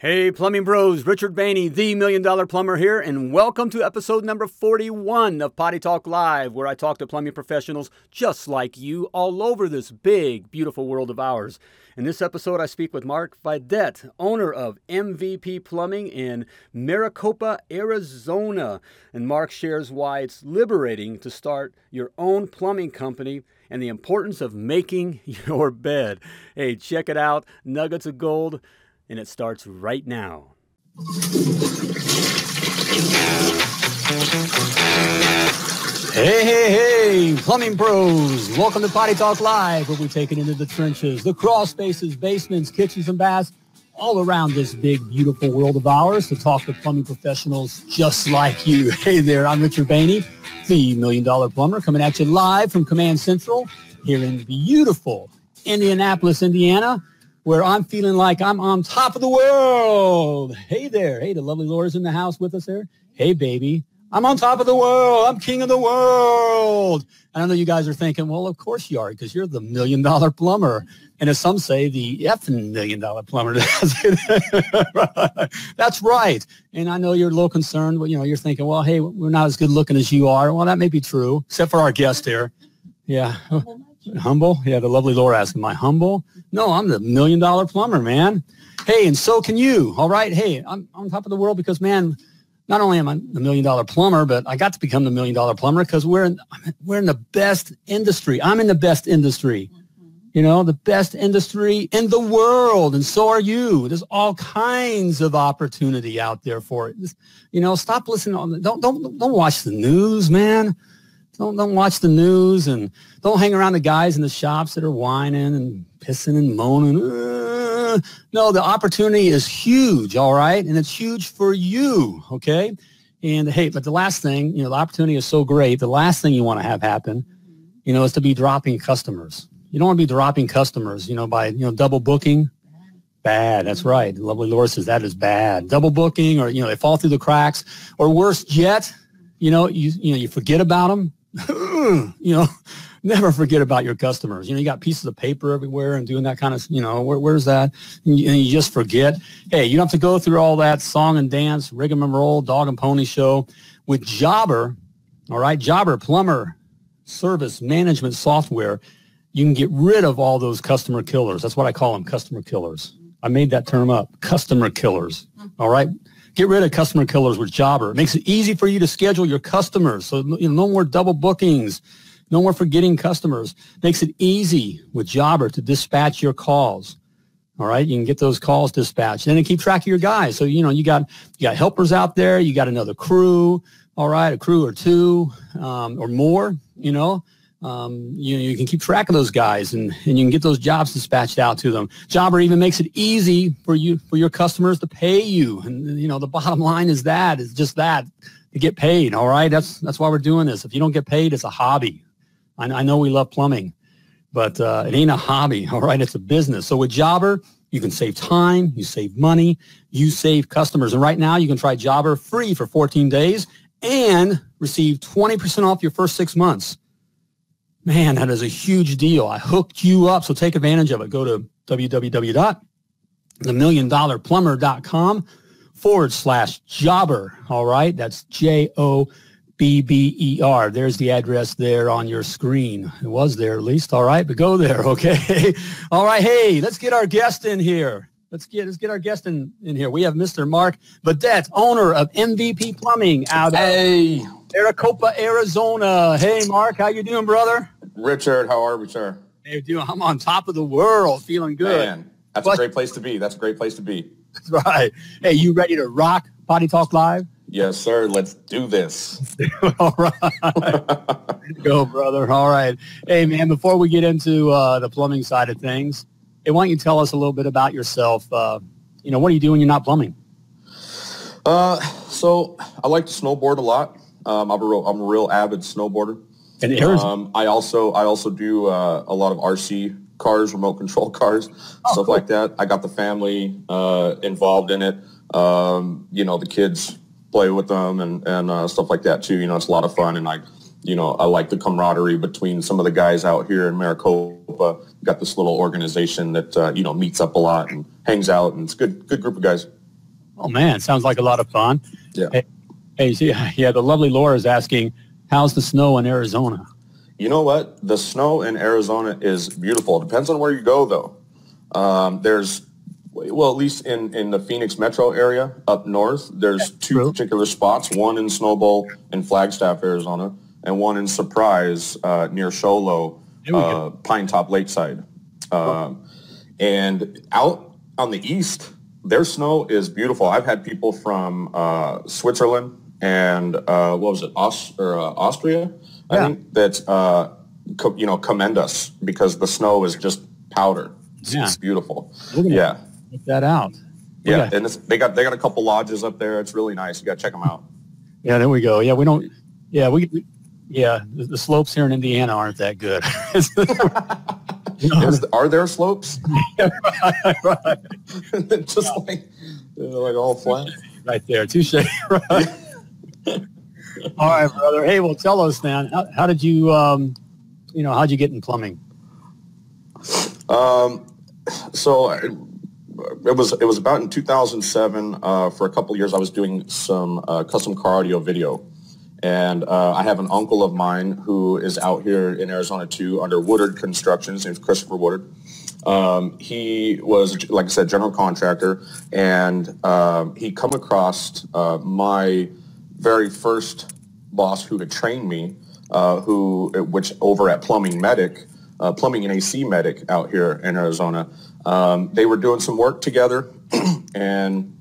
Hey, plumbing bros, Richard Bainey, the Million Dollar Plumber here, and welcome to episode number 41 of Potty Talk Live, where I talk to plumbing professionals just like you all over this big, beautiful world of ours. In this episode, I speak with Mark Vidette, owner of MVP Plumbing in Maricopa, Arizona. And Mark shares why it's liberating to start your own plumbing company and the importance of making your bed. Hey, check it out Nuggets of Gold and it starts right now. Hey, hey, hey, plumbing pros. Welcome to Potty Talk Live, where we take it into the trenches, the crawl spaces, basements, kitchens, and baths, all around this big, beautiful world of ours to talk to plumbing professionals just like you. Hey there, I'm Richard Bainey, the Million Dollar Plumber, coming at you live from Command Central here in beautiful Indianapolis, Indiana where I'm feeling like I'm on top of the world. Hey there. Hey, the lovely Laura's in the house with us there. Hey, baby. I'm on top of the world. I'm king of the world. And I know you guys are thinking, well, of course you are, because you're the million dollar plumber. And as some say, the effing million dollar plumber. That's right. And I know you're a little concerned, but you know, you're thinking, well, hey, we're not as good looking as you are. Well, that may be true, except for our guest here. Yeah. Humble? Yeah, the lovely Laura asking, am I humble? No, I'm the million dollar plumber, man. Hey, and so can you. All right. Hey, I'm on top of the world because, man, not only am I the million dollar plumber, but I got to become the million dollar plumber because we're in, we're in the best industry. I'm in the best industry. Mm-hmm. You know, the best industry in the world, and so are you. There's all kinds of opportunity out there for it. You know, stop listening. On, don't don't don't watch the news, man. Don't don't watch the news and don't hang around the guys in the shops that are whining and pissing and moaning. Uh, no, the opportunity is huge, all right, and it's huge for you, okay. And hey, but the last thing, you know, the opportunity is so great. The last thing you want to have happen, you know, is to be dropping customers. You don't want to be dropping customers, you know, by you know double booking. Bad. That's right. Lovely Laura says that is bad. Double booking, or you know, they fall through the cracks, or worse yet, you know, you you know, you forget about them you know, never forget about your customers. You know, you got pieces of paper everywhere and doing that kind of, you know, where, where's that? And you, and you, just forget. Hey, you don't have to go through all that song and dance, rigmarole, dog and pony show with Jobber. All right, Jobber plumber service management software. You can get rid of all those customer killers. That's what I call them, customer killers. I made that term up, customer killers. Hmm. All right. Get rid of customer killers with Jobber. It makes it easy for you to schedule your customers. So you know, no more double bookings. No more forgetting customers. Makes it easy with Jobber to dispatch your calls. All right, you can get those calls dispatched, and then keep track of your guys. So you know you got you got helpers out there. You got another crew. All right, a crew or two um, or more. You know, um, you, you can keep track of those guys and, and you can get those jobs dispatched out to them. Jobber even makes it easy for you for your customers to pay you. And you know the bottom line is that is just that to get paid. All right, that's that's why we're doing this. If you don't get paid, it's a hobby. I, I know we love plumbing, but uh, it ain't a hobby. All right, it's a business. So with Jobber, you can save time, you save money, you save customers. And right now, you can try Jobber free for 14 days and receive 20% off your first six months. Man, that is a huge deal. I hooked you up, so take advantage of it. Go to www.themilliondollarplumber.com forward slash jobber. All right, that's J O B B E R. There's the address there on your screen. It was there at least. All right, but go there, okay? all right, hey, let's get our guest in here. Let's get let's get our guest in, in here. We have Mr. Mark Vidette, owner of MVP Plumbing out hey. Maricopa, Arizona. Hey, Mark, how you doing, brother? Richard, how are we, sir? Hey, dude, I'm on top of the world, feeling good. Man, that's a great place to be. That's a great place to be. That's right. Hey, you ready to rock Potty Talk Live? Yes, sir. Let's do this. All right. Go, brother. All right. Hey, man, before we get into uh, the plumbing side of things, hey, why don't you tell us a little bit about yourself? Uh, you know, what do you do when you're not plumbing? Uh, so I like to snowboard a lot. Um, I'm a real, I'm a real avid snowboarder. And Arizona. Um, I also, I also do uh, a lot of RC cars, remote control cars, oh, stuff cool. like that. I got the family uh, involved in it. Um, you know, the kids play with them and, and uh, stuff like that too. You know, it's a lot of fun. And I, you know, I like the camaraderie between some of the guys out here in Maricopa. We've got this little organization that, uh, you know, meets up a lot and hangs out and it's a good, good group of guys. Oh man, sounds like a lot of fun. Yeah. Hey, hey see, yeah, the lovely Laura is asking, how's the snow in Arizona? You know what? The snow in Arizona is beautiful. It Depends on where you go, though. Um, there's, well, at least in, in the Phoenix metro area up north, there's two true. particular spots, one in Snowbowl in Flagstaff, Arizona, and one in Sunrise uh, near Show Low, uh. Pine Top Lakeside. Um, and out on the east, their snow is beautiful. I've had people from uh, Switzerland and uh, what was it, Aus- or, uh, Austria, I Yeah. think, that uh, co- you know commend us because the snow is just powder. It's, Yeah. it's beautiful. Yeah, Check that out. yeah, Okay. and it's, they got they got a couple lodges up there. It's really nice. You got to check them out. Yeah, there we go. Yeah, we don't. Yeah, we. we- Yeah, the, the slopes here in Indiana aren't that good. You know, Is- are there slopes? right, right, just like like all flat. right there. Touche. Right. All right, brother. Hey, well, tell us, man. How, how did you, um, you know, how'd you get in plumbing? Um, so I- it was it was about in 2007. Uh, for a couple years, I was doing some uh, custom car audio video, and uh, I have an uncle of mine who is out here in Arizona too, under Woodard Construction. His name's Christopher Woodard. Um, he was, like I said, general contractor, and um, he come across uh, my very first boss who had trained me, uh, who which over at Plumbing Medic, uh, Plumbing and AC Medic out here in Arizona. Um, they were doing some work together, and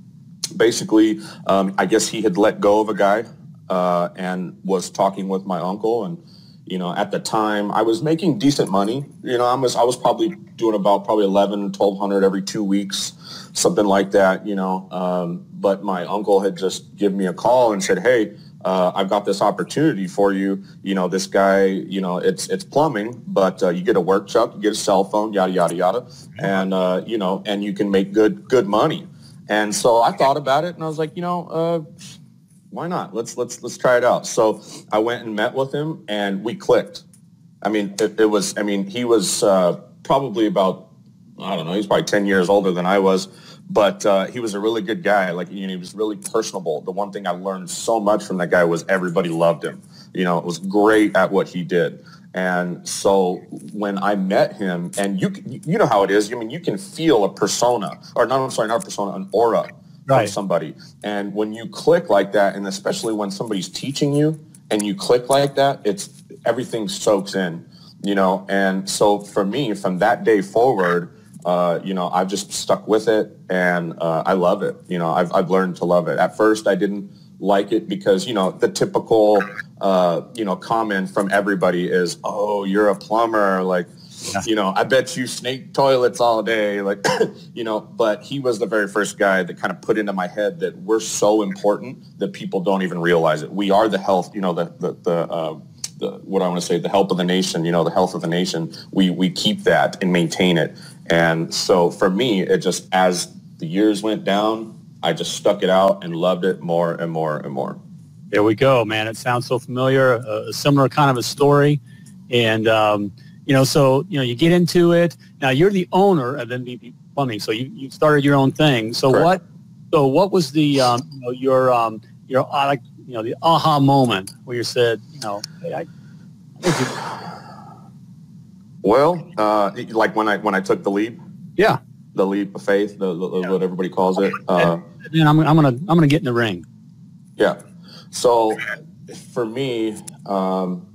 basically, um, I guess he had let go of a guy uh, and was talking with my uncle. And you know, at the time, I was making decent money. You know, I was I was probably doing about probably 11, 1200 every two weeks, something like that. You know, um, but my uncle had just given me a call and said, "Hey." Uh, I've got this opportunity for you. You know, this guy, you know, it's it's plumbing, but uh, you get a work truck, you get a cell phone, yada yada yada, and uh, you know, and you can make good good money. And so I thought about it, and I was like, you know, uh, why not? Let's let's let's try it out. So I went and met with him, and we clicked. I mean, it, it was. I mean, he was uh, probably about I don't know. He's probably ten years older than I was, but uh, he was a really good guy. Like you know, he was really personable. The one thing I learned so much from that guy was everybody loved him. You know, it was great at what he did. And so when I met him, and you you know how it is. I mean, you can feel a persona, or not. I'm sorry, not a persona, an aura Right. somebody. And when you click like that, and especially when somebody's teaching you and you click like that, it's everything soaks in, you know. And so for me, from that day forward, uh, you know, I've just stuck with it, and uh, I love it. You know, I've I've learned to love it. At first, I didn't like it because you know the typical uh, you know comment from everybody is, "Oh, you're a plumber," like you know, I bet you snake toilets all day, like, you know, but he was the very first guy that kind of put into my head that we're so important that people don't even realize it. We are the health, you know, the, the, the, uh, the what I want to say, the health of the nation, you know, the health of the nation. We, we keep that and maintain it. And so for me, it just, as the years went down, I just stuck it out and loved it more and more and more. There we go, man. It sounds so familiar. A, a similar kind of a story, and um, you know, so you know, you get into it. Now you're the owner of MVP Plumbing, so you, you started your own thing. So Correct. what? So what was the um, you know, your um, your uh, like you know the aha moment where you said, you know, hey, I, I Well, uh, like when I, when I took the leap, yeah, the leap of faith, the, the, what everybody calls it. Uh, then I'm, I'm gonna I'm gonna get in the ring. Yeah. So for me, um,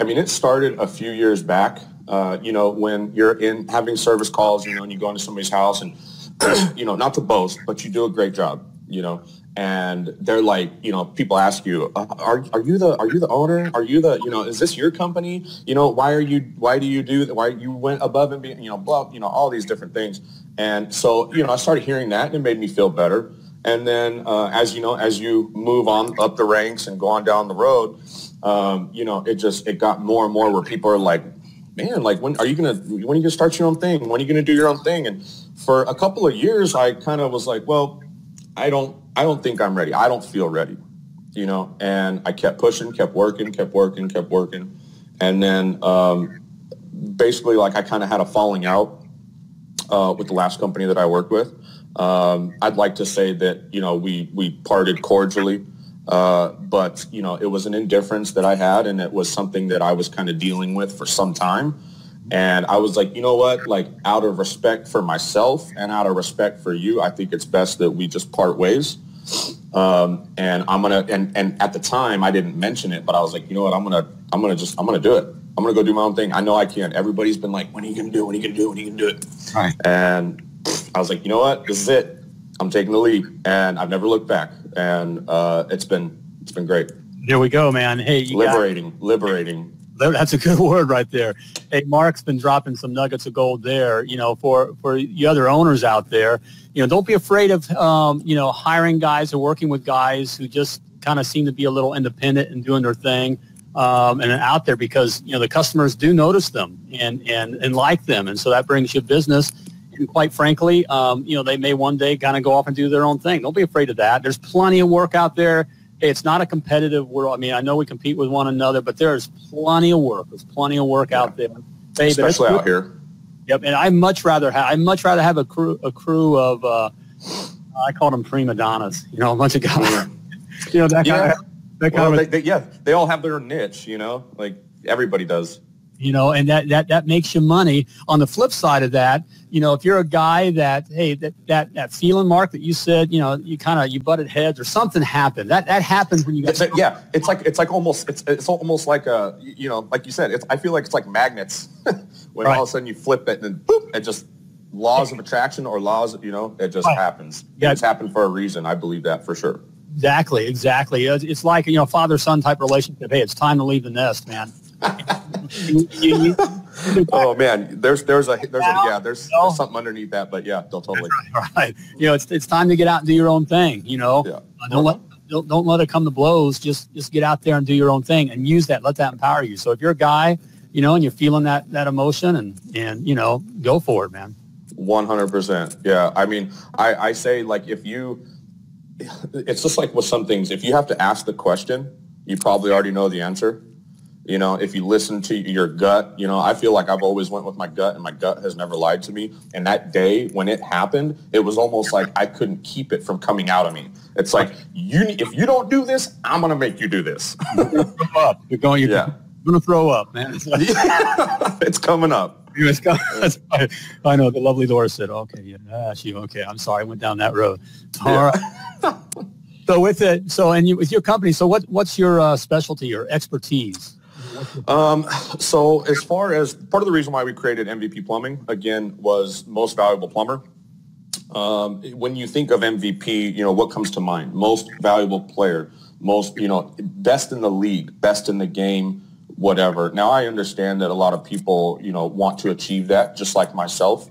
I mean, it started a few years back. Uh, you know, when you're in having service calls, you know, and you go into somebody's house and, you know, not to boast, but you do a great job, you know, and they're like, you know, people ask you, uh, are, are you the, are you the owner? Are you the, you know, is this your company? You know, why are you, why do you do that? Why you went above and beyond, you know, blah, you know, all these different things. And so, you know, I started hearing that and it made me feel better. And then, uh, as you know, as you move on up the ranks and go on down the road, um, you know, it just it got more and more where people are like, man, like when are you gonna when are you gonna start your own thing? When are you gonna do your own thing? And for a couple of years, I kind of was like, well, I don't I don't think I'm ready. I don't feel ready, you know. And I kept pushing, kept working, kept working, kept working, and then um, basically like I kind of had a falling out uh, with the last company that I worked with. Um, I'd like to say that you know we we parted cordially, uh, but you know it was an indifference that I had, and it was something that I was kind of dealing with for some time. And I was like, you know what? Like out of respect for myself and out of respect for you, I think it's best that we just part ways. Um, and I'm gonna and and at the time I didn't mention it, but I was like, you know what? I'm gonna I'm gonna just I'm gonna do it. I'm gonna go do my own thing. I know I can. Everybody's been like, when are you gonna do it? When are you gonna do it? When are you gonna do it? Right. And I was like, you know what? This is it. I'm taking the lead, and I've never looked back. And uh, it's been it's been great. There we go, man. Hey, you liberating, got, liberating. That's a good word right there. Hey, Mark's been dropping some nuggets of gold there. You know, for for the other owners out there, you know, don't be afraid of um, you know hiring guys or working with guys who just kind of seem to be a little independent and doing their thing. Um, and out there because you know the customers do notice them and and and like them, and so that brings you business and quite frankly, um, you know, they may one day kind of go off and do their own thing. Don't be afraid of that. There's plenty of work out there. It's not a competitive world. I mean, I know we compete with one another, but there's plenty of work. There's plenty of work yeah. out there. Hey, Especially out here. Yep, and I much rather have I much rather have a crew a crew of uh, I call them prima donnas. You know, a bunch of guys. you know that yeah. kind of. That well, of they, they, yeah, they all have their niche. You know, like everybody does you know, and that, that, that makes you money. On the flip side of that, you know, if you're a guy that, hey, that, that, that feeling mark that you said, you know, you kind of, you butted heads or something happened. That, that happens when you get. It's, yeah. It's like, it's like almost, it's, it's almost like a, you know, like you said, it's, I feel like it's like magnets when right. all of a sudden you flip it and then boop, it just laws of attraction or laws, you know, it just right. happens. Yeah. It's happened for a reason. I believe that for sure. Exactly. Exactly. It's like, you know, father son type relationship. Hey, it's time to leave the nest, man oh man, there's there's a there's a yeah there's, there's something underneath that, but yeah, they'll totally. Right, You know, it's it's time to get out and do your own thing. You know, yeah. Uh, don't let don't, don't let it come to blows. Just just get out there and do your own thing and use that. Let that empower you. So if you're a guy, you know, and you're feeling that that emotion and and you know, go for it, man. One hundred percent. Yeah. I mean, I I say like if you, it's just like with some things. If you have to ask the question, you probably already know the answer. You know, if you listen to your gut, you know, I feel like I've always went with my gut and my gut has never lied to me. And that day when it happened, it was almost like I couldn't keep it from coming out of me. It's like, you, if you don't do this, I'm going to make you do this. You're going, you're yeah. going to throw up, man. It's, like, it's coming up. I, I know the lovely Laura said, okay, yeah, you. Okay. I'm sorry. I went down that road. All yeah. right. So with it, so and you, with your company, so what what's your uh, specialty or expertise? Um, so as far as part of the reason why we created MVP Plumbing, again, was most valuable plumber. Um, when you think of MVP, you know, what comes to mind? Most valuable player, most, you know, best in the league, best in the game, whatever. Now, I understand that a lot of people, you know, want to achieve that, just like myself.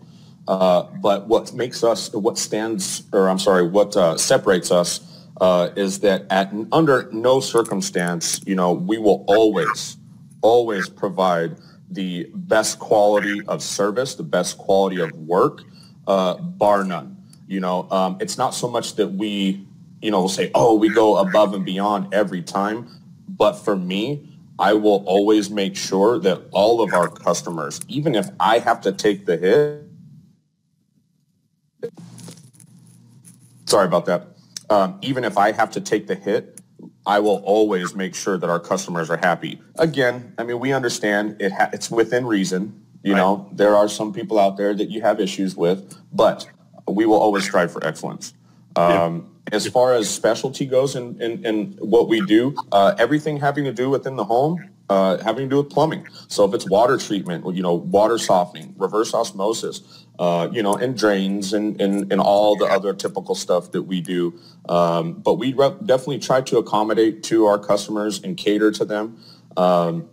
Uh, but what makes us, what stands, or I'm sorry, what uh, separates us uh, is that at under no circumstance, you know, we will always always provide the best quality of service, the best quality of work, uh, bar none. You know, um, it's not so much that we, you know, will say, oh, we go above and beyond every time. But for me, I will always make sure that all of our customers, even if I have to take the hit, sorry about that. Um, even if I have to take the hit, I will always make sure that our customers are happy. Again, I mean, we understand it ha- it's within reason. You right. know, there are some people out there that you have issues with, but we will always strive for excellence. Um, yeah. As far as specialty goes and in, in, in, what we do, uh, everything having to do within the home, uh, having to do with plumbing. So if it's water treatment, you know, water softening, reverse osmosis, uh, you know, and drains and, and, and all the other typical stuff that we do. Um, but we re- definitely try to accommodate to our customers and cater to them um,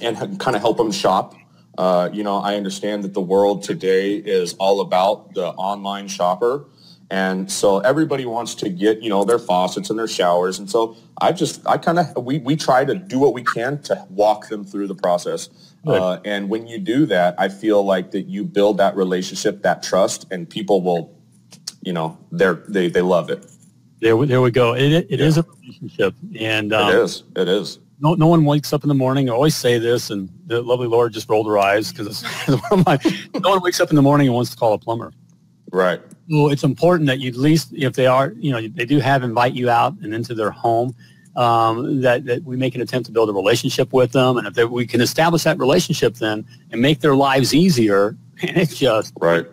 and ha- kind of help them shop. Uh, you know, I understand that the world today is all about the online shopper. And so everybody wants to get, you know, their faucets and their showers. And so I just, I kind of, we, we try to do what we can to walk them through the process. Uh, and when you do that, I feel like that you build that relationship, that trust, and people will, you know, they're, they, they love it. There, there we go. It, it yeah. is a relationship. And um, it is, it is. No, no one wakes up in the morning. I always say this, and the lovely Laura just rolled her eyes because it's one of my. no one wakes up in the morning and wants to call a plumber. Right. Well, it's important that you at least, if they are, you know, they do have invite you out and into their home, um, that, that we make an attempt to build a relationship with them. And if they, we can establish that relationship then and make their lives easier, and it's just right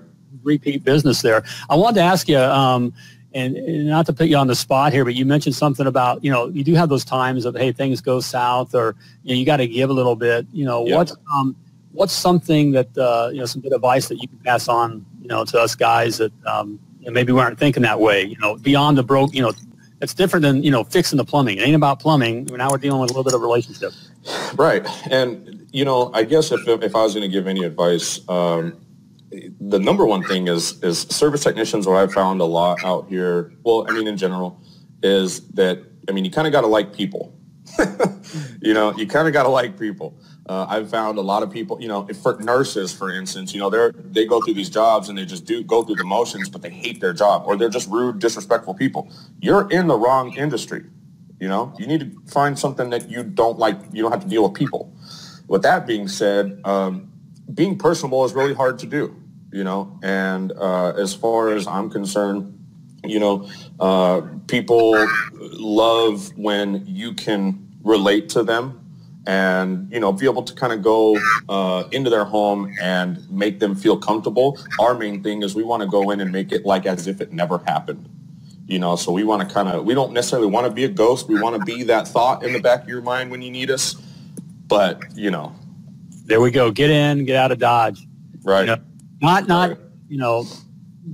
repeat business there. I wanted to ask you, um, and, and, not to put you on the spot here, but you mentioned something about, you know, you do have those times of, hey, things go south or, you know, you got to give a little bit, you know, what's, um, what's something that, uh, you know, some good advice that you can pass on, you know, to us guys that um, you know, maybe we aren't thinking that way, you know, beyond the broke, you know, it's different than, you know, fixing the plumbing. It ain't about plumbing. Now we're dealing with a little bit of relationship. Right. And, you know, I guess if, if I was going to give any advice, um, the number one thing is is service technicians. What I've found a lot out here. Well, I mean, in general, is that I mean, you kind of got to like people. you know, you kind of got to like people. Uh, I've found a lot of people, you know, for nurses, for instance, you know, they're they go through these jobs and they just do go through the motions, but they hate their job or they're just rude, disrespectful people. You're in the wrong industry. You know, you need to find something that you don't like. You don't have to deal with people. With that being said, um, being personable is really hard to do, you know. And uh, as far as I'm concerned, you know, uh, people love when you can relate to them and you know be able to kind of go uh, into their home and make them feel comfortable our main thing is we want to go in and make it like as if it never happened you know so we want to kind of we don't necessarily want to be a ghost we want to be that thought in the back of your mind when you need us but you know there we go. Get in, get out of Dodge. Right. You know, not not right. you know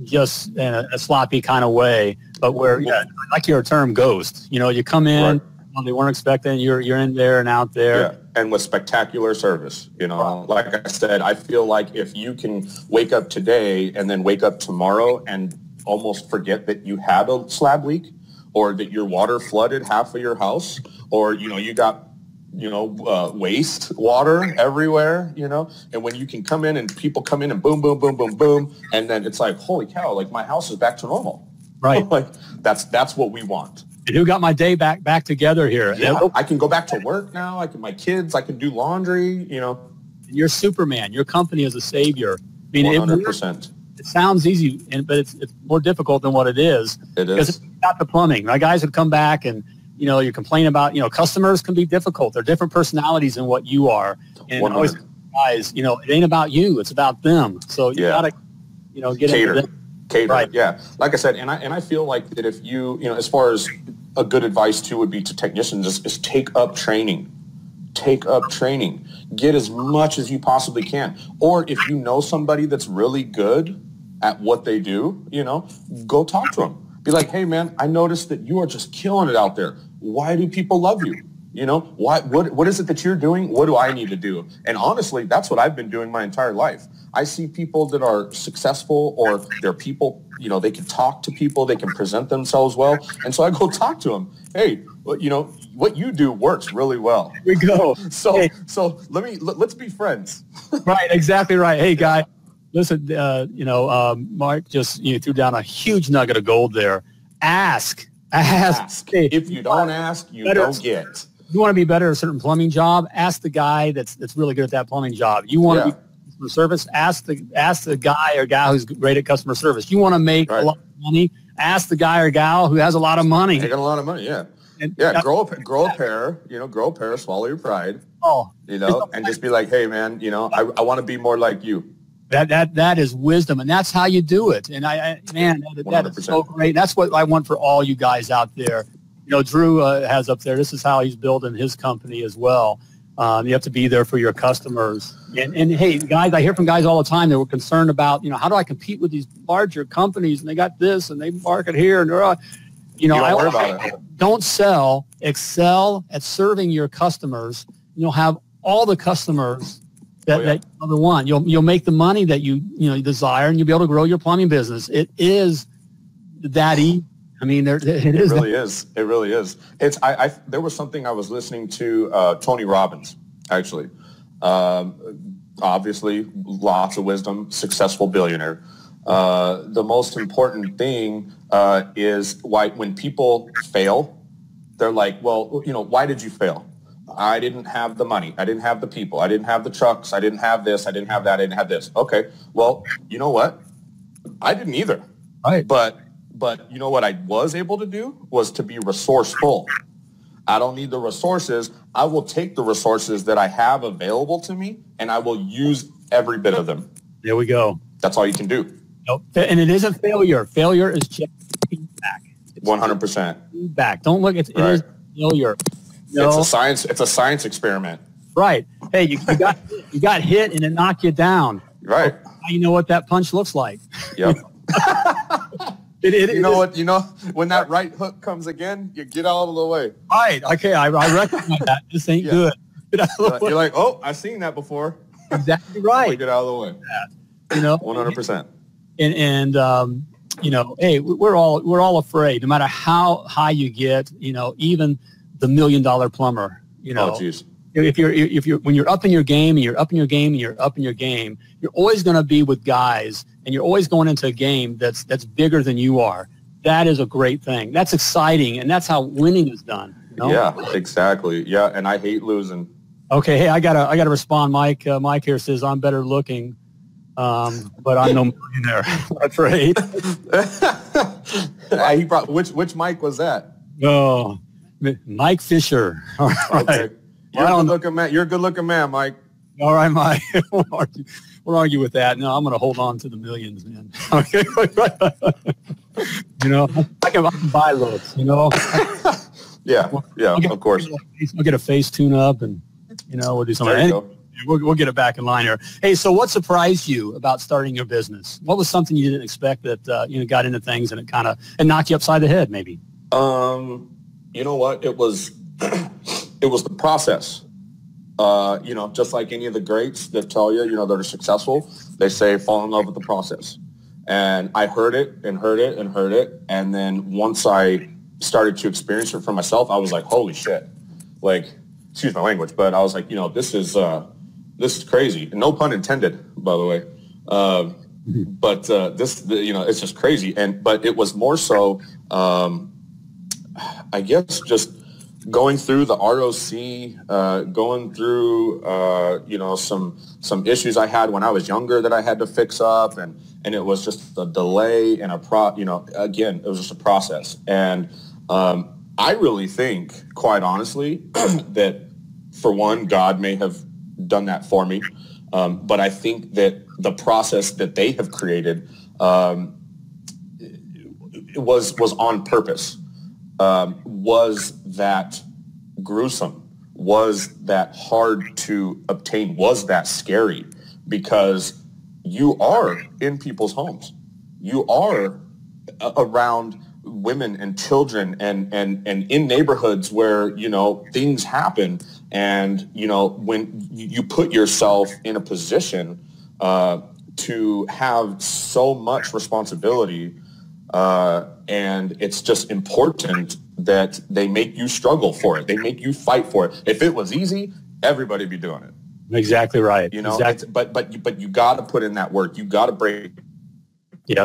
just in a, a sloppy kind of way, but where yeah, like your term ghost. You know, you come in. Right. They weren't expecting you're you're in there and out there. Yeah. And with spectacular service, you know, like I said, I feel like if you can wake up today and then wake up tomorrow and almost forget that you had a slab leak or that your water flooded half of your house or you know you got you know, uh, waste water everywhere, you know, and when you can come in and people come in and boom, boom, boom, boom, boom, and then it's like, holy cow, like my house is back to normal. Right. like that's, that's what we want. And who got my day back, back together here? Yeah, I can go back to work now. I can, my kids, I can do laundry, you know. You're Superman. Your company is a savior. I mean, 100%. It, it sounds easy, but it's, it's more difficult than what it is. It is. Because it's the plumbing. My guys would come back and you know, you complain about, you know, customers can be difficult. They're different personalities than what you are. And 100. always guys, you know, it ain't about you. It's about them. So you yeah. gotta, you know, get Cater. into Cater. Right. Yeah. Like I said, and I and I feel like that if you, you know, as far as a good advice too would be to technicians is, is take up training. Take up training. Get as much as you possibly can. Or if you know somebody that's really good at what they do, you know, go talk to them be like, hey man, I noticed that you are just killing it out there. Why do people love you? You know, why, what, what is it that you're doing? What do I need to do? And honestly, that's what I've been doing my entire life. I see people that are successful or they're people, you know, they can talk to people, they can present themselves well. And so I go talk to them. Hey, you know, what you do works really well. Here we go. So, hey. so let me, let, us be friends. right. Exactly right. Hey guy, listen, uh, you know, um, Mark just you know, threw down a huge nugget of gold there. Ask, ask. ask. If you don't ask, you better, don't get. You want to be better at a certain plumbing job? Ask the guy that's that's really good at that plumbing job. You want yeah. to be customer service? Ask the ask the guy or gal who's great at customer service. You want to make right. a lot of money? Ask the guy or gal who has a lot of money. Making a lot of money, yeah. And, yeah, grow a grow a pair, you know, grow a pair, swallow your pride. Oh, you know, and just be like, hey, man, you know, I, I want to be more like you. That that that is wisdom, and that's how you do it. And I, I man, that, that is so great. That's what I want for all you guys out there. You know, Drew uh, has up there. This is how he's building his company as well. Um, you have to be there for your customers. And, and hey, guys, I hear from guys all the time that were concerned about, you know, how do I compete with these larger companies and they got this and they market here and they're, you know, don't, I, don't sell, excel at serving your customers. You'll have all the customers that, oh, yeah. that other one. You'll you'll make the money that you you know you desire, and you'll be able to grow your plumbing business. It is that easy. I mean, there, it is. It really is. It really is. It's. I, I there was something I was listening to uh, Tony Robbins actually. Um, obviously, lots of wisdom, successful billionaire. Uh, the most important thing uh, is why when people fail, they're like, well, you know, why did you fail? I didn't have the money. I didn't have the people. I didn't have the trucks. I didn't have this. I didn't have that. I didn't have this. Okay. Well, you know what? I didn't either. Right. But but you know what I was able to do was to be resourceful. I don't need the resources. I will take the resources that I have available to me and I will use every bit of them. There we go. That's all you can do. Nope. And it is a failure. Failure is just feedback. It's 100%. feedback. Don't look at it Right. is failure. No, It's a science it's a science experiment. right. Hey, you, you got you got hit and it knocked you down. Right. Now you know what that punch looks like. Yep. It, it, you know what? You know when that right hook comes again, you get out of the way. Right. Okay. I, I recognize that. This ain't Yeah. good. You're like- You're like, oh, I've seen that before. exactly right. get out of the way. You know, 100%. and and um, you know, hey, we're all we're all afraid. No matter how high you get, you know, even the million dollar plumber. You know, Oh, jeez. if you're if you're when you're up in your game and you're up in your game and you're up in your game, you're always going to be with guys, and you're always going into a game that's that's bigger than you are. That is a great thing. That's exciting, and that's how winning is done. you know? Yeah, exactly. Yeah, and I hate losing. Okay. Hey, I gotta I gotta respond. Mike uh, Mike here says I'm better looking, um, but I'm no millionaire. Afraid. He brought, which which mic was that? Oh, Mike Fisher. All right. Okay. You're a good looking man. You're a good looking man, Mike. All right, Mike. we'll, argue, with that. No, I'm going to hold on to the millions, man. Okay. you know, I can, I can buy looks, you know. Yeah, yeah, get, of course. I'll get a face tune up and, you know, we'll do something. There you go. We'll, we'll get it back in line here. Hey, so what surprised you about starting your business? What was something you didn't expect that, uh, you know, got into things and it kind of, and knocked you upside the head maybe? Um, you know what? It was it was the process. Uh, you know, just like any of the greats that tell you, you know, that are successful, they say fall in love with the process. And I heard it and heard it and heard it. And then once I started to experience it for myself, I was like, holy shit. Like, excuse my language, but I was like, you know, this is uh this is crazy. No pun intended, by the way. Um, but uh, this, the, you know, it's just crazy. And but it was more so, um, I guess, just going through the ROC, uh, going through, uh, you know, some some issues I had when I was younger that I had to fix up, and and it was just a delay and a pro. You know, again, it was just a process, and um, I really think, quite honestly, that for one, God may have done that for me. Um, but I think that the process that they have created um, was was on purpose. Um, was that gruesome? Was that hard to obtain? Was that scary? Because you are in people's homes. You are around women and children and, and, and in neighborhoods where, you know, things happen. And, you know, when you you put yourself in a position uh, to have so much responsibility uh, and it's just important that they make you struggle for it. They make you fight for it. If it was easy, everybody'd be doing it. Exactly right. You know, exactly. but but you- but you got to put in that work. You got to break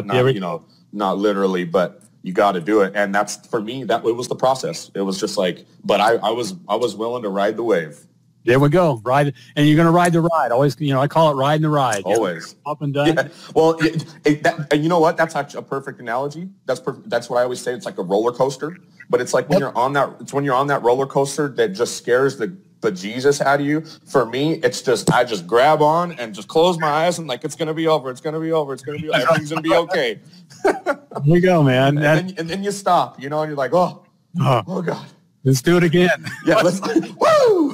not you know not literally but you got to do it and that's for me that it was the process it was just like but I, I was i was willing to ride the wave There we go. Ride, and you're going to ride the ride. Always, you know, I call it riding the ride. Always up and down. yeah. well it, it, that, and you know what that's actually a perfect analogy that's that's what i always say it's like a roller coaster but it's like when Yep. you're on that it's when you're on that roller coaster that just scares the the Jesus out of you for me it's just i just grab on and just close my eyes and like it's gonna be over it's gonna be over it's gonna be everything's gonna be okay There we go, man. and And, then, and then you stop you know and you're like oh oh, oh god let's do it again. Yeah, let's woo.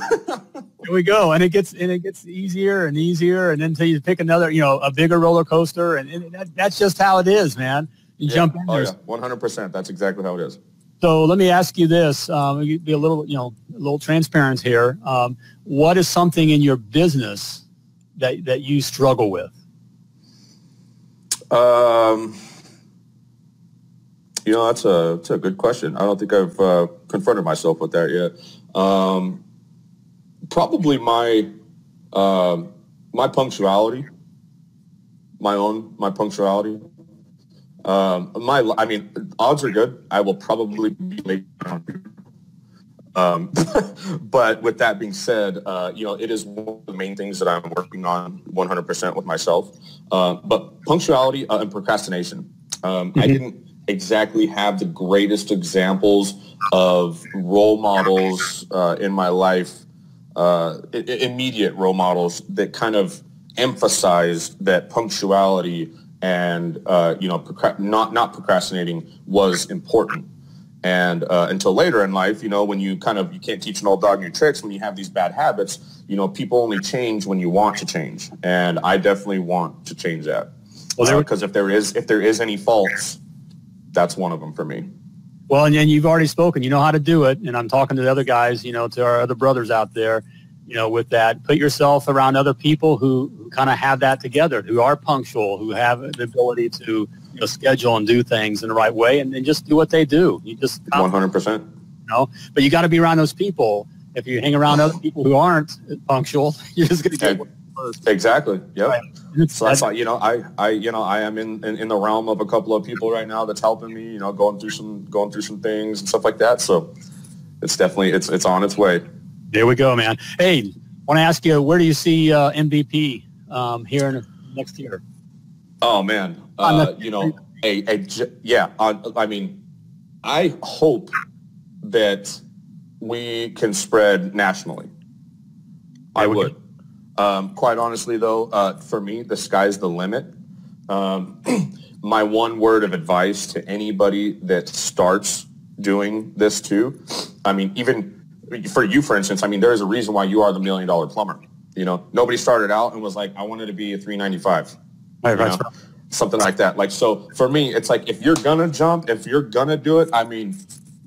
Here we go, and it gets and it gets easier and easier, and then until you pick another, you know, a bigger roller coaster, and, and that, that's just how it is, man. You jump in Oh there. yeah, one hundred percent. That's exactly how it is. So let me ask you this: um, be a little, you know, a little transparent here. Um, what is something in your business that that you struggle with? Um, you know, that's a that's a good question. I don't think I've uh, confronted myself with that yet. Um, probably my um my punctuality, my own my punctuality. Um, my I mean, odds are good. I will probably be late. Um, but with that being said, uh, you know, it is one of the main things that I'm working on 100% with myself. Uh, but punctuality uh, and procrastination. Um, mm-hmm. I didn't exactly have the greatest examples of role models uh, in my life, uh, immediate role models that kind of emphasized that punctuality and uh, you know not not procrastinating was important. And uh, until later in life, you know, when you kind of you can't teach an old dog new tricks when you have these bad habits. You know, people only change when you want to change, and I definitely want to change that. Well, because uh, if there is if there is any faults, that's one of them for me. Well, and, and you've already spoken. You know how to do it, and I'm talking to the other guys. You know, to our other brothers out there you know, with that, put yourself around other people who, who kind of have that together, who are punctual, who have the ability to you know, schedule and do things in the right way, and, and just do what they do. You just one hundred percent. You know, but you got to be around those people. If you hang around other people who aren't punctual, you're just going to get. Exactly. Yep. Right. So that's why you know I I you know I am in, in in the realm of a couple of people right now that's helping me. You know, going through some going through some things and stuff like that. So it's definitely it's it's on its way. There we go, man. Hey, want to ask you, where do you see uh, MVP um, here in next year? Oh man, uh, you know, a, a yeah. I mean, I hope that we can spread nationally. I would. Um, quite honestly, though, uh, for me, the sky's the limit. Um, my one word of advice to anybody that starts doing this too, I mean, even for you, for instance, I mean, there is a reason why you are the million dollar plumber. You know, nobody started out and was like, I wanted to be a 395. Right, right. Something like that. Like, so for me, it's like, if you're going to jump, if you're going to do it, I mean,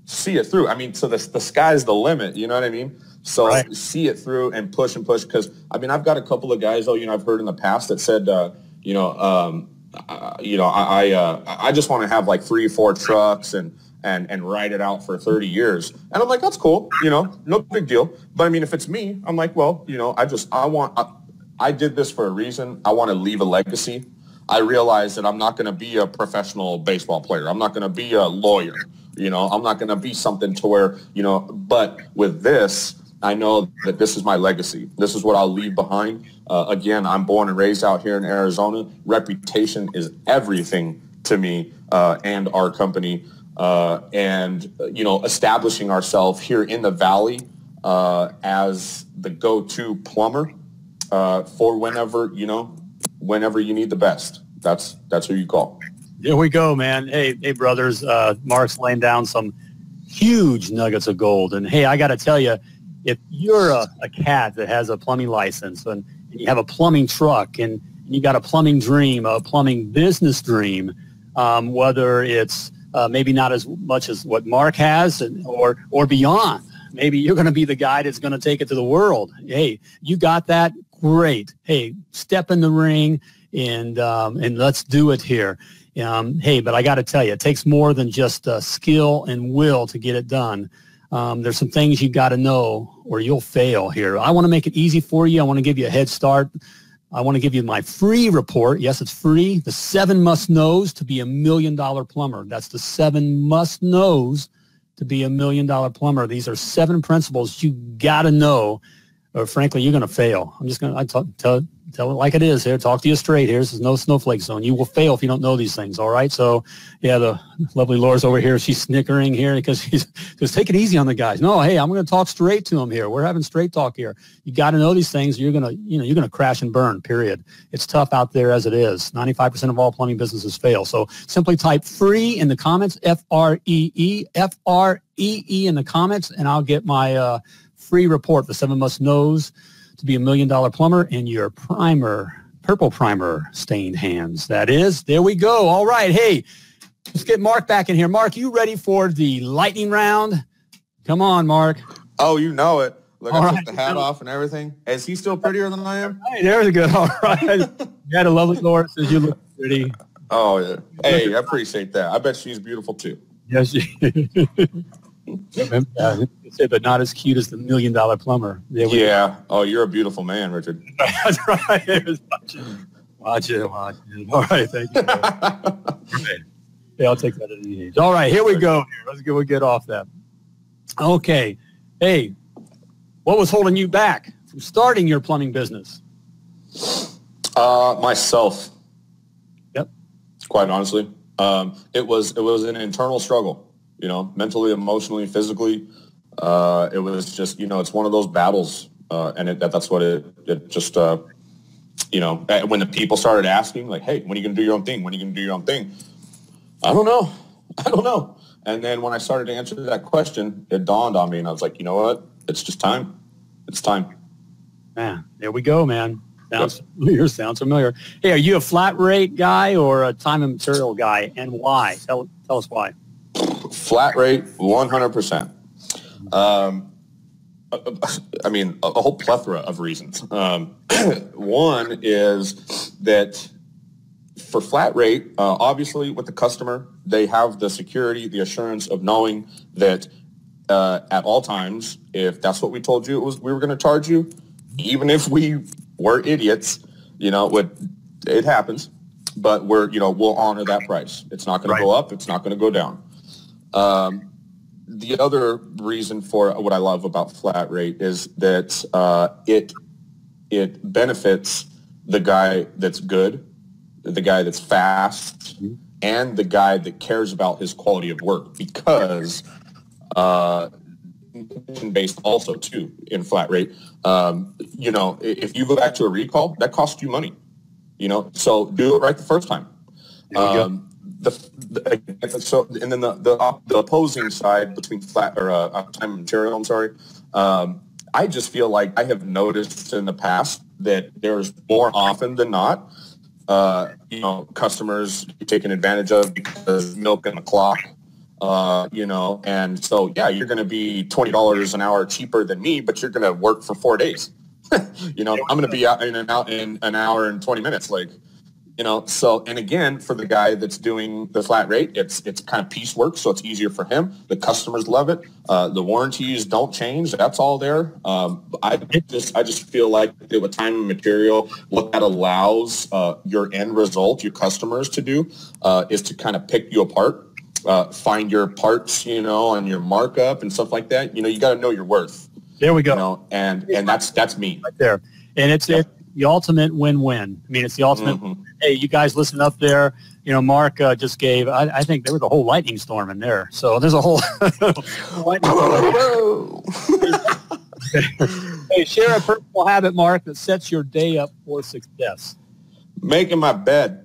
see it through. I mean, so the, the sky's the limit. You know what I mean? So right. see it through and push and push. Cause I mean, I've got a couple of guys though, you know, I've heard in the past that said, uh, you know, um, uh, you know, I, I, uh, I just want to have like three, four trucks and, and and ride it out for 30 years. And I'm like, that's cool, you know, no big deal. But I mean, if it's me, I'm like, well, you know, I just I want I, I did this for a reason. I want to leave a legacy. I realize that I'm not going to be a professional baseball player. I'm not going to be a lawyer. You know, I'm not going to be something to where, you know, but with this, I know that this is my legacy. This is what I'll leave behind. Uh, again, I'm born and raised out here in Arizona. Reputation is everything to me uh, and our company uh, and you know establishing ourselves here in the valley uh, as the go-to plumber uh, for whenever you know whenever you need the best. That's that's who you call. Here we go, man. Hey, hey, brothers. Uh, Mark's laying down some huge nuggets of gold, and hey, I got to tell you, if you're a, a, cat that has a plumbing license and, and you have a plumbing truck and, and you got a plumbing dream, a plumbing business dream, um, whether it's uh, maybe not as much as what Mark has and, or, or beyond. Maybe you're going to be the guy that's going to take it to the world. Hey, you got that? Great. Hey, step in the ring and, um, and let's do it here. Um, hey, but I got to tell you, it takes more than just uh, skill and will to get it done. Um, there's some things you got to know or you'll fail here. I want to make it easy for you. I want to give you a head start. I want to give you my free report. Yes, it's free. The seven must knows to be a million dollar plumber. That's the seven must knows to be a million dollar plumber. These are seven principles you got to know or frankly, you're going to fail. I'm just going to tell, tell it like it is here. Talk to you straight here. This is no snowflake zone. You will fail if you don't know these things. All right. So yeah, the lovely Laura's over here. She's snickering here because she's just take it easy on the guys. No, hey, I'm going to talk straight to them here. We're having straight talk here. You got to know these things. You're going to, you know, you're going to crash and burn, period. It's tough out there as it is. 95% of all plumbing businesses fail. So simply type free in the comments, F-R-E-E, F-R-E-E in the comments, and I'll get my, uh, free report, The Seven Must Knows to be a Million Dollar Plumber, and your primer, purple primer stained hands. That is, there we go. All right. Hey, let's get Mark back in here. Mark, you ready for the lightning round? Come on, Mark. Oh, you know it. Look, All I right. took the hat off and everything. Is he still prettier than I am? Hey, there's a good. All right. you had a lovely Laura says you look pretty. Oh, yeah. Hey, I appreciate that. I bet she's beautiful too. Yes. yeah, but not as cute as the million dollar plumber. Yeah. Oh, you're a beautiful man, Richard. That's right. Watch it. Watch it. All right. Thank you. right. Yeah, I'll take that at the age. All right. Here we go. Let's go. We'll get off that. Okay. Hey, what was holding you back from starting your plumbing business? Uh, myself. Yep. Quite honestly. Um, it was it was an internal struggle, you know, mentally, emotionally, physically. Uh, it was just you know it's one of those battles, uh, and it, that, that's what it it just uh, you know when the people started asking like, hey, when are you gonna do your own thing? When are you gonna do your own thing? I don't know. I don't know. And then when I started to answer that question, it dawned on me, and I was like, you know what? It's just time. It's time. Man, there we go, man. Sounds familiar. Sounds familiar. Hey, are you a flat rate guy or a time and material guy, and why? Tell tell us why. Flat rate, one hundred percent. Um, I mean, a, whole plethora of reasons. Um, one is that for flat rate, uh, obviously with the customer, they have the security, the assurance of knowing that uh, at all times, if that's what we told you it was, we were going to charge you, even if we were idiots, you know, what it happens, but we're, you know, we'll honor that price. It's not going right. to go up. It's not going to go down. Um, the other reason for what I love about flat rate is that uh, it it benefits the guy that's good, the guy that's fast, mm-hmm. and the guy that cares about his quality of work because uh, based also too in flat rate. Um, you know, if you go back to a recall, that costs you money. You know, so do it right the first time. Um, the, the, so and then the, the, the opposing side between flat or uh, time and material. I'm sorry. Um, I just feel like I have noticed in the past that there's more often than not, uh, you know, customers taken advantage of because milk and the clock uh, you know, and so yeah, you're going to be twenty dollars an hour cheaper than me, but you're going to work for four days. you know, I'm going to be out in an out in an hour and twenty minutes, like, you know. So, and again, for the guy that's doing the flat rate, it's it's kind of piecework, so it's easier for him. The customers love it. Uh, the warranties don't change. That's all there. Um, I just I just feel like with time and material, what that allows uh, your end result, your customers to do, uh, is to kind of pick you apart uh, find your parts, you know, and your markup and stuff like that. You know, you got to know your worth. There we go. You know, and and that's that's me right there. And it's yeah. The ultimate win-win. I mean, it's the ultimate. Mm-hmm. Hey, you guys, listen up there. You know, Mark uh, just gave. I, I, think there was a whole lightning storm in there. So there's a whole. lightning storm. hey, share a personal habit, Mark, that sets your day up for success. Making my bed.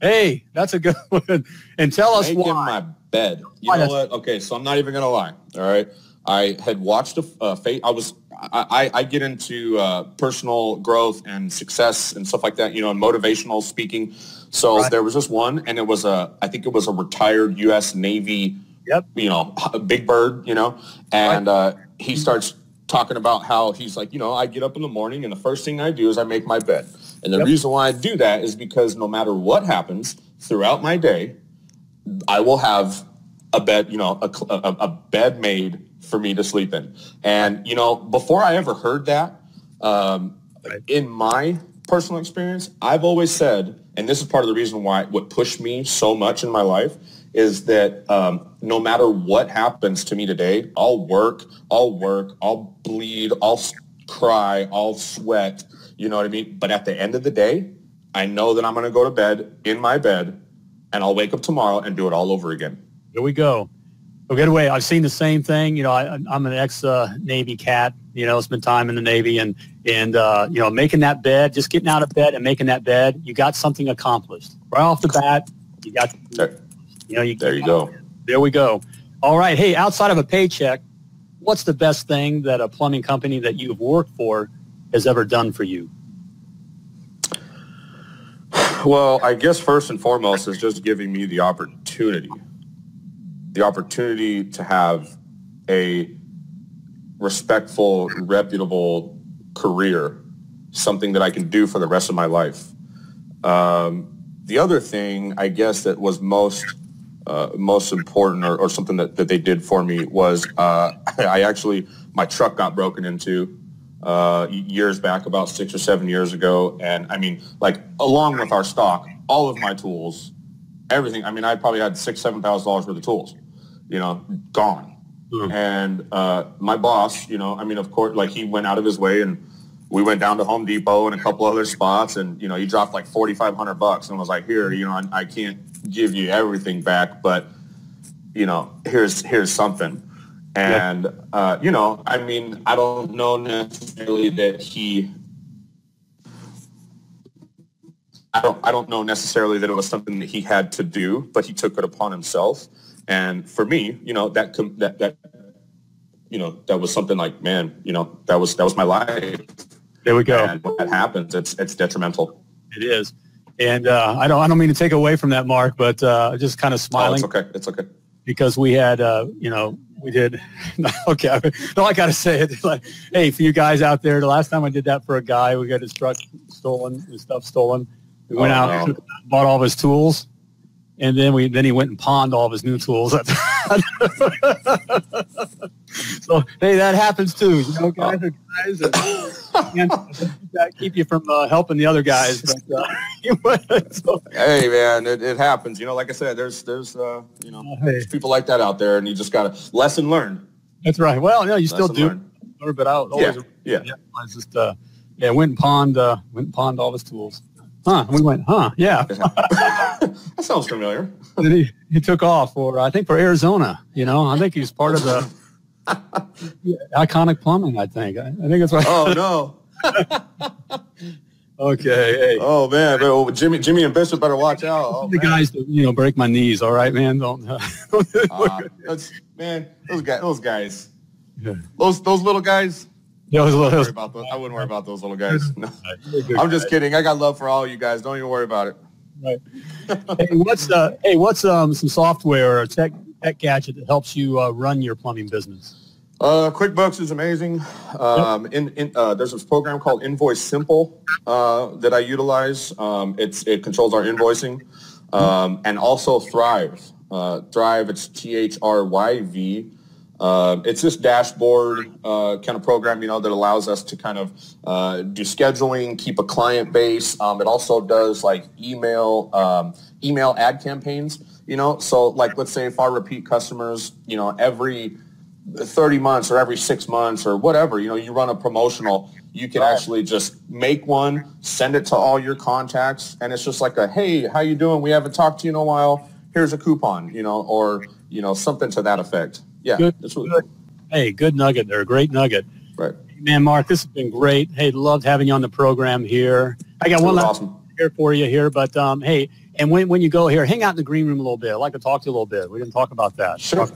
Hey, that's a good one. And tell us Making why. my bed. You why know what? Okay, so I'm not even gonna lie. All right, I had watched a fate. I was I, I get into uh, personal growth and success and stuff like that. You know, and motivational speaking. So right. there was this one, and it was a I think it was a retired U.S. Navy. Yep. You know, big bird. You know, and right. uh, he starts talking about how he's like, you know, I get up in the morning and the first thing I do is I make my bed. And the yep. reason why I do that is because no matter what happens throughout my day, I will have a bed, you know, a, a, a bed made for me to sleep in. And, you know, before I ever heard that, um, in my personal experience, I've always said, and this is part of the reason why what pushed me so much in my life is that um, no matter what happens to me today, I'll work, I'll work, I'll bleed, I'll cry, I'll sweat, you know what I mean? But at the end of the day, I know that I'm going to go to bed in my bed and I'll wake up tomorrow and do it all over again. Here we go. Well, get away. I've seen the same thing. You know, I, am an ex-Navy uh, cat. You know, spent time in the Navy, and and uh, you know, making that bed, just getting out of bed and making that bed, you got something accomplished right off the bat. You got, there, you know, you there you go. There we go. All right. Hey, outside of a paycheck, what's the best thing that a plumbing company that you've worked for has ever done for you? Well, I guess first and foremost is just giving me the opportunity, the opportunity to have a respectful, reputable career, something that I can do for the rest of my life. Um, the other thing, I guess, that was most uh, most important or, or, something that, that they did for me was uh, I actually, my truck got broken into uh, years back, about six or seven years ago. And I mean, like along with our stock, all of my tools, everything. I mean, I probably had six, seven thousand dollars worth of tools, you know, gone. Mm. And uh, my boss, you know, I mean, of course, like he went out of his way and we went down to Home Depot and a couple other spots, and you know, he dropped like forty five hundred bucks, and was like, here, you know, I, I can't give you everything back, but you know, here's here's something. And uh, you know, I mean, I don't know necessarily that he. I don't. I don't know necessarily that it was something that he had to do, but he took it upon himself. And for me, you know, that that that you know, that was something like, man, you know, that was that was my life. There we go. And when that happens, it's it's detrimental. It is. And uh, I don't I don't mean to take away from that, Mark, but uh, just kind of smiling. Oh, it's okay. It's okay. Because we had, uh, you know, we did. okay, no, I got to say it. Like, hey, for you guys out there, the last time I did that for a guy, we got his truck stolen, his stuff stolen. We went oh, out, no. bought all of his tools, and then we then he went and pawned all of his new tools. so hey, that happens too. You know, guys are guys. And, and keep you from uh, helping the other guys. But, uh, so, hey, man, it, it, happens. You know, like I said, there's there's uh, you know hey. there's people like that out there, and you just got to lesson learned. That's right. Well, yeah, you still do. Learn. But I always, yeah, yeah. I just uh, yeah went and pawned uh, went and pawned all his tools. Huh? We went, huh? Yeah. that sounds familiar. and he, he took off for, I think, for Arizona. You know, I think he's part of the iconic plumbing. I think. I, I think that's right. Oh no. okay. Hey. Oh man, but, Jimmy, Jimmy and Bishop better watch out. Oh, the man. guys, that, you know, break my knees. All right, man. Don't. Uh, man, those guys, those guys, yeah. those those little guys those little, I, those, I wouldn't worry about those little guys. No. I'm just kidding. I got love for all you guys. Don't even worry about it. Right. hey, what's uh, hey, what's um, some software or tech tech gadget that helps you uh, run your plumbing business? Uh, QuickBooks is amazing. Um, in, in, uh, there's a program called Invoice Simple uh, that I utilize. Um, it's it controls our invoicing, um, and also Thryv. Uh, Thryv, it's T H R Y V. Uh, it's this dashboard uh, kind of program, you know, that allows us to kind of uh, do scheduling, keep a client base. Um, it also does like email um, email ad campaigns, you know. So like, let's say if our repeat customers, you know, every 30 months or every six months or whatever, you know, you run a promotional, you can actually just make one, send it to all your contacts, and it's just like a, hey, how you doing? We haven't talked to you in a while. Here's a coupon, you know, or you know, something to that effect. Yeah, good, good. Hey, good nugget there. Great nugget. Right. Man, Mark, this has been great. Hey, loved having you on the program here. I got one last awesome. here for you here, but um, hey, and when, when you go here, hang out in the green room a little bit. I'd like to talk to you a little bit. We didn't talk about that. Sure.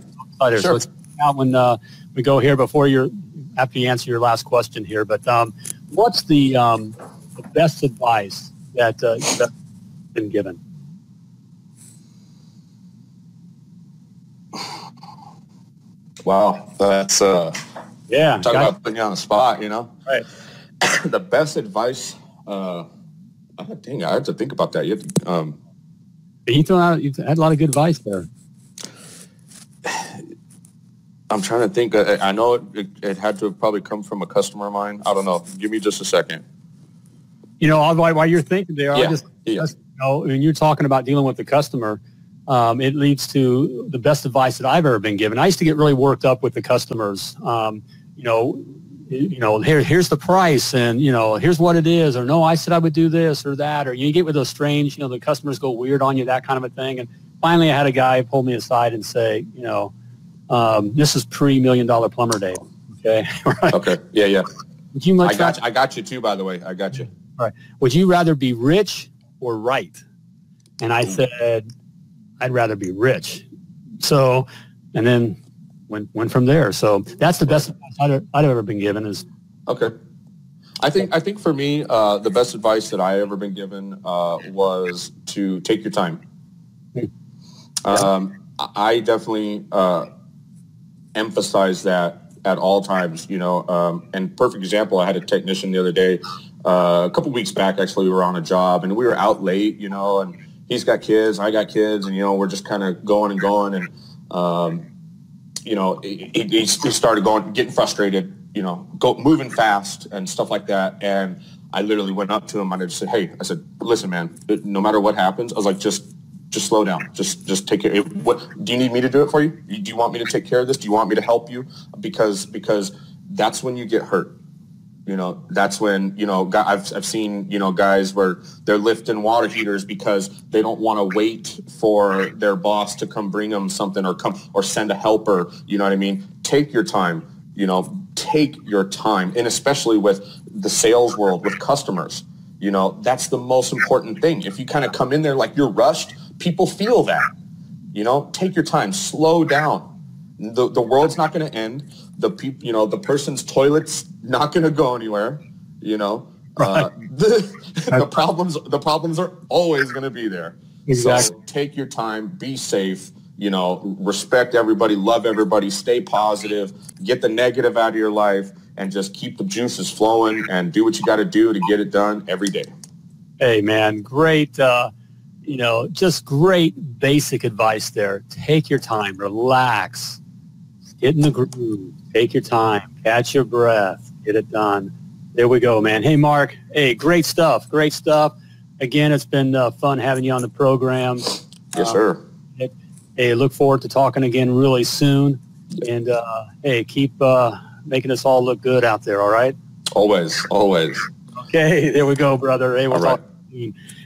Sure. So let's out when uh, we go here before your after you answer your last question here. But um, what's the, um, the best advice that uh, you've been given? Wow, that's uh, yeah. Talk about putting you on the spot, you know. Right. the best advice. Uh, oh, dang, I have to think about that. You have to, um, you throw out. You had a lot of good advice there. I'm trying to think. I, I know it, it, it, had to have probably come from a customer of mine. I don't know. Give me just a second. You know, while, while you're thinking there, yeah. I just, yeah. just you know, when you're talking about dealing with the customer, um, it leads to the best advice that I've ever been given. I used to get really worked up with the customers. Um, you know, you know, here, here's the price and, you know, here's what it is, or no, I said I would do this or that, or you get with those strange, you know, the customers go weird on you, that kind of a thing. And finally I had a guy pull me aside and say, you know, um, this is pre-million dollar plumber day. Okay. right. Okay. Yeah. Yeah. Would you much I got, you, I got you too, by the way. I got you. All right. Would you rather be rich or right? And I said, I'd rather be rich. So, and then went went from there. So that's the best advice I'd, I'd ever been given is. Okay. I think I think for me, uh, the best advice that I ever been given uh, was to take your time. Um, I definitely uh, emphasize that at all times. You know, um, and perfect example. I had a technician the other day, uh, a couple weeks back. Actually, we were on a job and we were out late. You know, and he's got kids, I got kids, and you know we're just kind of going and going, and um, you know he, he, started going, getting frustrated, you know, go moving fast and stuff like that, and I literally went up to him and I just said, hey, I said, listen, man, no matter what happens, I was like, just just slow down, just just take care. What do you need me to do it for you? Do you want me to take care of this? Do you want me to help you? Because because that's when you get hurt you know, that's when, you know, I've, I've seen, you know, guys where they're lifting water heaters because they don't want to wait for their boss to come bring them something or come or send a helper. You know what I mean? Take your time, you know, take your time. And especially with the sales world, with customers, you know, that's the most important thing. If you kind of come in there like you're rushed, people feel that, you know, take your time, slow down. The, the world's not going to end the people, you know, the person's toilet's not going to go anywhere. You know, right. uh, the, the problems the problems are always going to be there. Exactly. So take your time, be safe. You know, respect everybody, love everybody, stay positive, get the negative out of your life, and just keep the juices flowing and do what you got to do to get it done every day. Hey, man, great. Uh, you know, just great basic advice there. Take your time, relax, get in the groove, take your time, catch your breath, get it done. There we go, man. Hey, Mark. Hey, great stuff. Great stuff. Again, it's been uh, fun having you on the program. Yes, sir. Um, hey, look forward to talking again really soon. And uh, hey, keep uh, making us all look good out there. All right. Always, always. Okay, there we go, brother. Hey, we'll talk.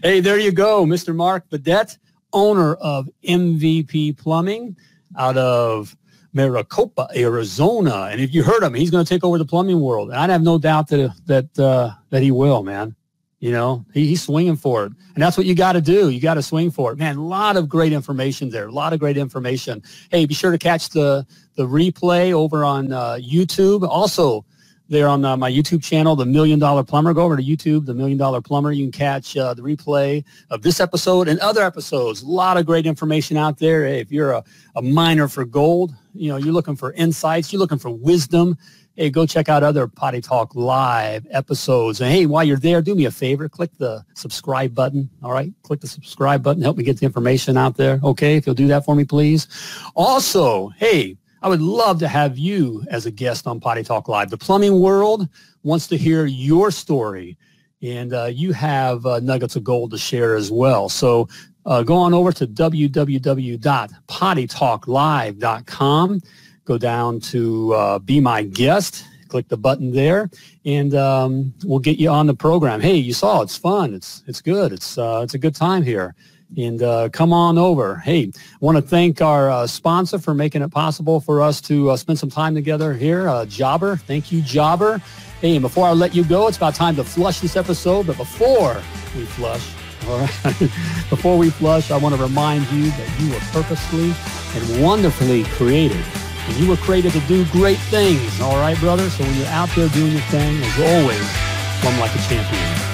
Hey, there you go, Mr. Mark Vedette, owner of MVP Plumbing out of Maricopa, Arizona. And if you heard him, he's going to take over the plumbing world. And I have no doubt that that uh, that he will, man. You know, he, he's swinging for it. And that's what you got to do. You got to swing for it. Man, a lot of great information there. A lot of great information. Hey, be sure to catch the, the replay over on uh, YouTube. Also, there on uh, my YouTube channel, The Million Dollar Plumber. Go over to YouTube, The Million Dollar Plumber. You can catch uh, the replay of this episode and other episodes. A lot of great information out there. If you're a, a miner for gold, you know, you're looking for insights, you're looking for wisdom, hey, go check out other Potty Talk Live episodes. And hey, while you're there, do me a favor, click the subscribe button. All right, click the subscribe button. Help me get the information out there. Okay, if you'll do that for me, please. Also, hey, I would love to have you as a guest on Potty Talk Live. The plumbing world wants to hear your story, and uh, you have uh, nuggets of gold to share as well. So uh, go on over to www.pottytalklive.com. Go down to uh, Be My Guest. Click the button there, and um, we'll get you on the program. Hey, you saw it's fun. It's it's good. It's uh, it's a good time here and uh, come on over. Hey, want to thank our uh, sponsor for making it possible for us to uh, spend some time together here, uh, Jobber. Thank you, Jobber. Hey, and before I let you go, it's about time to flush this episode. But before we flush, all right, before we flush, I want to remind you that you were purposely and wonderfully created. And you were created to do great things, all right, brother? So when you're out there doing your thing, as always, plumb like a champion.